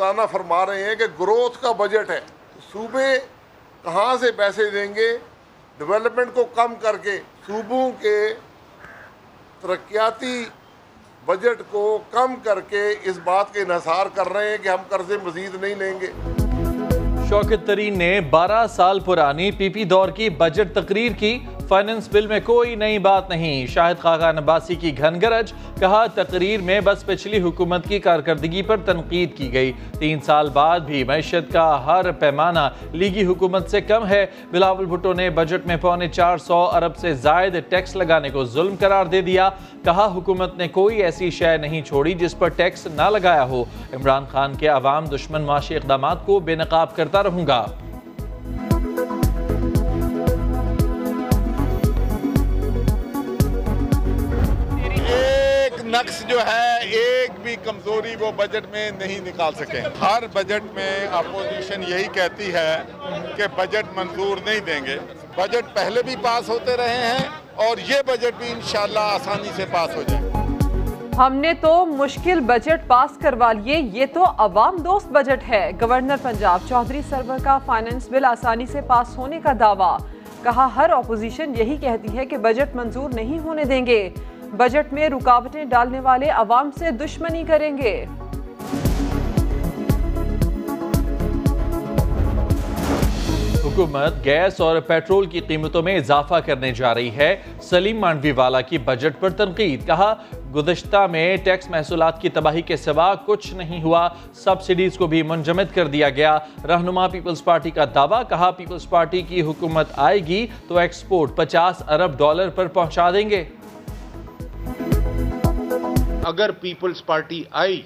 خزانہ فرما رہے ہیں کہ گروتھ کا بجٹ ہے۔ صوبے کہاں سے پیسے دیں گے؟ ڈیولپمنٹ کو کم کر کے صوبوں کے ترقیاتی بجٹ کو کم کر کے اس بات کے انحصار کر رہے ہیں کہ ہم قرضے مزید نہیں لیں گے۔ شوکت ترین نے بارہ سال پرانی پی پی دور کی بجٹ تقریر کی۔ فائننس بل میں کوئی نئی بات نہیں۔ شاہد خاقہ نباسی کی گھن گرج کہا تقریر میں بس پچھلی حکومت کی کارکردگی پر تنقید کی گئی۔ تین سال بعد بھی معیشت کا ہر پیمانہ لیگی حکومت سے کم ہے۔ بلاول بھٹو نے بجٹ میں پونے چار سو ارب سے زائد ٹیکس لگانے کو ظلم قرار دے دیا۔ کہا حکومت نے کوئی ایسی شے نہیں چھوڑی جس پر ٹیکس نہ لگایا ہو۔ عمران خان کے عوام دشمن معاشی اقدامات کو بے نقاب کرتا رہوں گا ایک نقص جو ہے، ایک بھی کمزوری وہ بجٹ میں نہیں نکال سکے۔ ہر بجٹ میں اپوزیشن یہی کہتی ہے کہ بجٹ منظور نہیں دیں گے۔ بجٹ پہلے بھی پاس ہوتے رہے ہیں اور یہ بجٹ بھی انشاءاللہ آسانی سے پاس ہو جائے۔ ہم نے تو مشکل بجٹ پاس کروا لیے، یہ تو عوام دوست بجٹ ہے۔ گورنر پنجاب چودھری سرور کا فائننس بل آسانی سے پاس ہونے کا دعویٰ۔ کہا ہر اپوزیشن یہی کہتی ہے کہ بجٹ منظور نہیں ہونے دیں گے۔ بجٹ میں رکاوٹیں ڈالنے والے عوام سے دشمنی کریں گے۔ حکومت گیس اور پیٹرول کی قیمتوں میں اضافہ کرنے جا رہی ہے۔ سلیم مانڈوی والا کی بجٹ پر تنقید۔ کہا، گزشتہ میں ٹیکس محصولات کی تباہی کے سوا کچھ نہیں ہوا۔ سبسیڈیز کو بھی منجمد کر دیا گیا۔ رہنما پیپلز پارٹی کا دعویٰ۔ کہا، پیپلز پارٹی کی حکومت آئے گی تو ایکسپورٹ پچاس ارب ڈالر پر پہنچا دیں گے۔ اگر پیپلز پارٹی آئی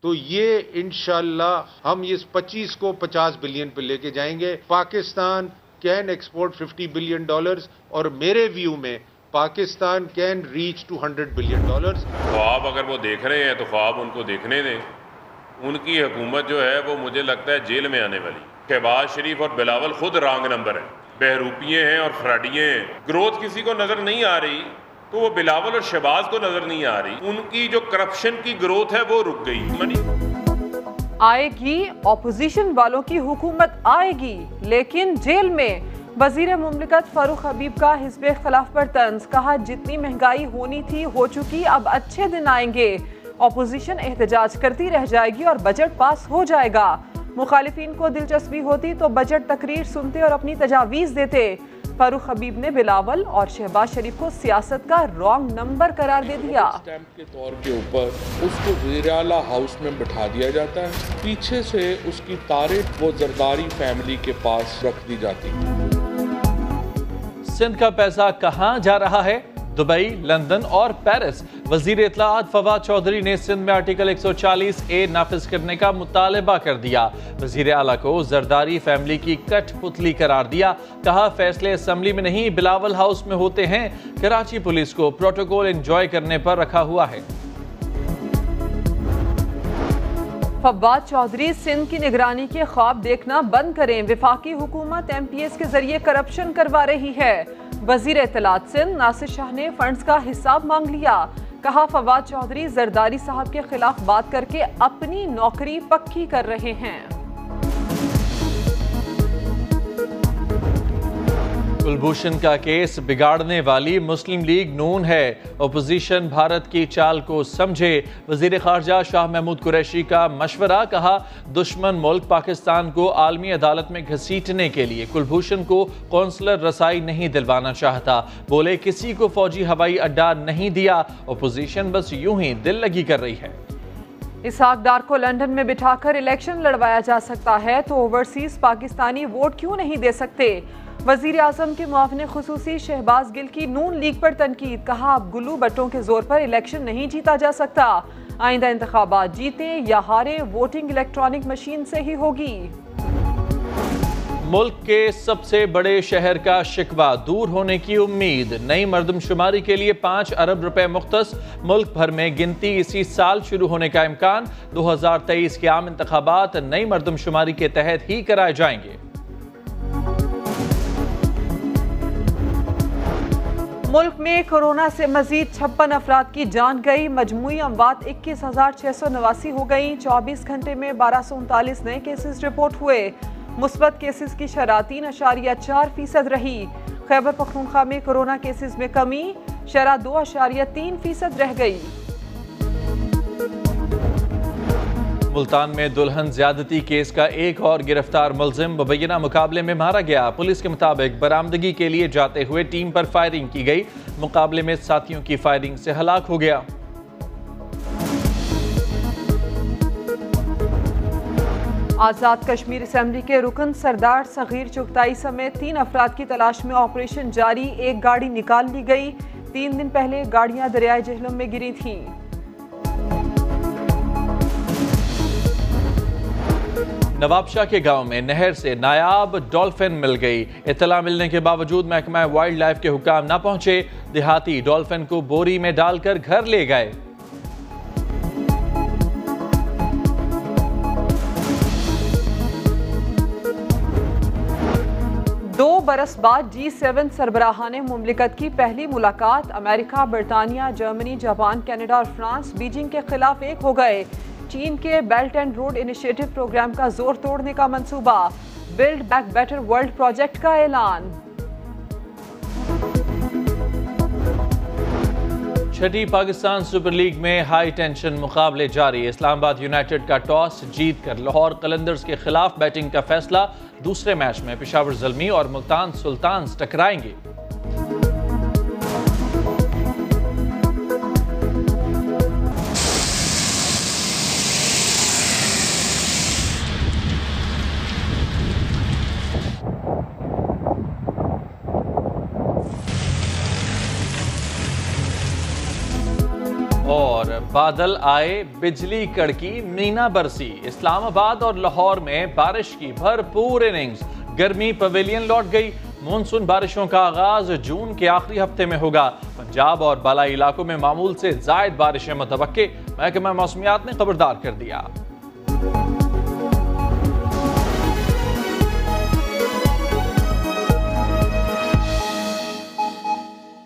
تو یہ انشاءاللہ ہم اس پچیس کو پچاس بلین پہ لے کے جائیں گے۔ Pakistan can export fifty billion dollars اور میرے ویو میں Pakistan can reach to hundred billion dollars خواب اگر وہ دیکھ رہے ہیں تو خواب ان کو دیکھنے دیں۔ ان کی حکومت جو ہے وہ مجھے لگتا ہے جیل میں آنے والی۔ شہباز شریف اور بلاول خود رانگ نمبر ہیں۔ بہروپیے ہیں اور فراڈیے ہیں۔ گروتھ کسی کو نظر نہیں آ رہی۔ تو وہ بلاول اور شہباز کو نظر نہیں آ رہی۔ ان کی جو کرپشن کی گروتھ ہے وہ رک گئی۔ منی آئے گی اپوزیشن والوں کی حکومت آئے گی، لیکن جیل میں وزیر مملکت فاروق حبیب کا حزب خلاف پر طنز۔ کہا، جتنی مہنگائی ہونی تھی ہو چکی، اب اچھے دن آئیں گے۔ اپوزیشن احتجاج کرتی رہ جائے گی اور بجٹ پاس ہو جائے گا۔ مخالفین کو دلچسپی ہوتی تو بجٹ تقریر سنتے اور اپنی تجاویز دیتے۔ فاروق حبیب نے بلاول اور شہباز شریف کو سیاست کا رانگ نمبر قرار دے دیا۔ کے طور کے اوپر اس کو وزیر اعلیٰ ہاؤس میں بٹھا دیا جاتا ہے۔ پیچھے سے اس کی تاریخ وہ زرداری فیملی کے پاس رکھ دی جاتی۔ سندھ کا پیسہ کہاں جا رہا ہے؟ دبئی، لندن اور پیرس۔ وزیر اطلاعات فواد چودھری نے سندھ میں آرٹیکل 140 اے نافذ کرنے کا مطالبہ کر دیا۔ وزیر اعلیٰ کو زرداری فیملی کی کٹ پتلی قرار دیا۔ کہا، فیصلے اسمبلی میں نہیں، بلاول ہاؤس میں ہوتے ہیں۔ کراچی پولیس کو پروٹوکول انجوائے کرنے پر رکھا ہوا ہے۔ فواد چودھری سندھ کی نگرانی کے خواب دیکھنا بند کریں۔ وفاقی حکومت ایم پی ایس کے ذریعے کرپشن کروا رہی ہے۔ وزیر اطلاعات سندھ ناصر شاہ نے فنڈز کا حساب مانگ لیا۔ کہا، فواد چودھری زرداری صاحب کے خلاف بات کر کے اپنی نوکری پکی کر رہے ہیں۔ کلبھوشن کا کیس بگاڑنے والی مسلم لیگ نون ہے۔ اپوزیشن بھارت کی چال کو سمجھے۔ وزیر خارجہ شاہ محمود قریشی کا مشورہ کہا، دشمن ملک پاکستان کو عالمی عدالت میں گھسیٹنے کے لیے کلبھوشن کو کونسلر رسائی نہیں دلوانا چاہتا۔ بولے، کسی کو فوجی ہوائی اڈا نہیں دیا۔ اپوزیشن بس یوں ہی دل لگی کر رہی ہے۔ اسحاق ڈار کو لنڈن میں بٹھا کر الیکشن لڑوایا جا سکتا ہے تو اوورسیز پاکستانی ووٹ کیوں نہیں دے سکتے؟ وزیر اعظم کے معاون خصوصی شہباز گل کی نون لیگ پر تنقید، کہا اب گلو بٹوں کے زور پر الیکشن نہیں جیتا جا سکتا۔ آئندہ انتخابات جیتے یا ہارے ووٹنگ الیکٹرانک مشین سے ہی ہوگی۔ ملک کے سب سے بڑے شہر کا شکوہ دور ہونے کی امید۔ نئی مردم شماری کے لیے پانچ ارب روپے مختص۔ ملک بھر میں گنتی اسی سال شروع ہونے کا امکان۔ دو ہزار تیئیس کے عام انتخابات نئی مردم شماری کے تحت ہی کرائے جائیں گے۔ ملک میں کورونا سے مزید چھپن افراد کی جان گئی۔ مجموعی اموات اکیس ہزار چھ سو نواسی ہو گئیں۔ چوبیس گھنٹے میں بارہ سو انتالیس نئے کیسز رپورٹ ہوئے۔ مثبت کیسز کی شرح تین اشاریہ چار فیصد رہی۔ خیبر پختونخوا میں کرونا کیسز میں کمی، شرح دو اشاریہ تین فیصد رہ گئی۔ ملتان میں دلہن زیادتی کیس کا ایک اور گرفتار ملزم مبینہ مقابلے میں مارا گیا۔ پولیس کے مطابق برامدگی کے لیے جاتے ہوئے ٹیم پر فائرنگ کی گئی۔ مقابلے میں ساتھیوں کی فائرنگ سے ہلاک ہو گیا۔ آزاد کشمیر اسمبلی کے رکن سردار صغیر چگتائی سمیت تین افراد کی تلاش میں آپریشن جاری۔ ایک گاڑی نکال لی گئی۔ تین دن پہلے گاڑیاں دریائے جہلم میں گری تھیں۔ نواب شاہ کے گاؤں میں نہر سے نایاب ڈولفن مل گئی۔ اطلاع ملنے کے باوجود محکمہ وائلڈ لائف کے حکام نہ پہنچے، دیہاتی ڈولفن کو بوری میں ڈال کر گھر لے گئے۔ دو برس بعد جی سیون سربراہان مملکت کی پہلی ملاقات امریکہ، برطانیہ، جرمنی، جاپان، کینیڈا اور فرانس، بیجنگ کے خلاف ایک ہو گئے۔ چین کے belt and road initiative program کا زور توڑنے کا منصوبہ۔ Build back better world project کا اعلان۔ چھٹی پاکستان سپر لیگ میں ہائی ٹینشن مقابلے جاری۔ اسلام آباد یونائٹڈ کا ٹاس جیت کر لاہور قلندرز کے خلاف بیٹنگ کا فیصلہ۔ دوسرے میچ میں پشاور زلمی اور ملتان سلطانز ٹکرائیں گے۔ اور بادل آئے بجلی کڑکی مینا برسی۔ اسلام آباد اور لاہور میں بارش کی بھرپور اننگز۔ گرمی پویلین لوٹ گئی۔ مونسون بارشوں کا آغاز جون کے آخری ہفتے میں ہوگا۔ پنجاب اور بالائی علاقوں میں معمول سے زائد بارشیں متوقع۔ محکمہ موسمیات نے خبردار کر دیا۔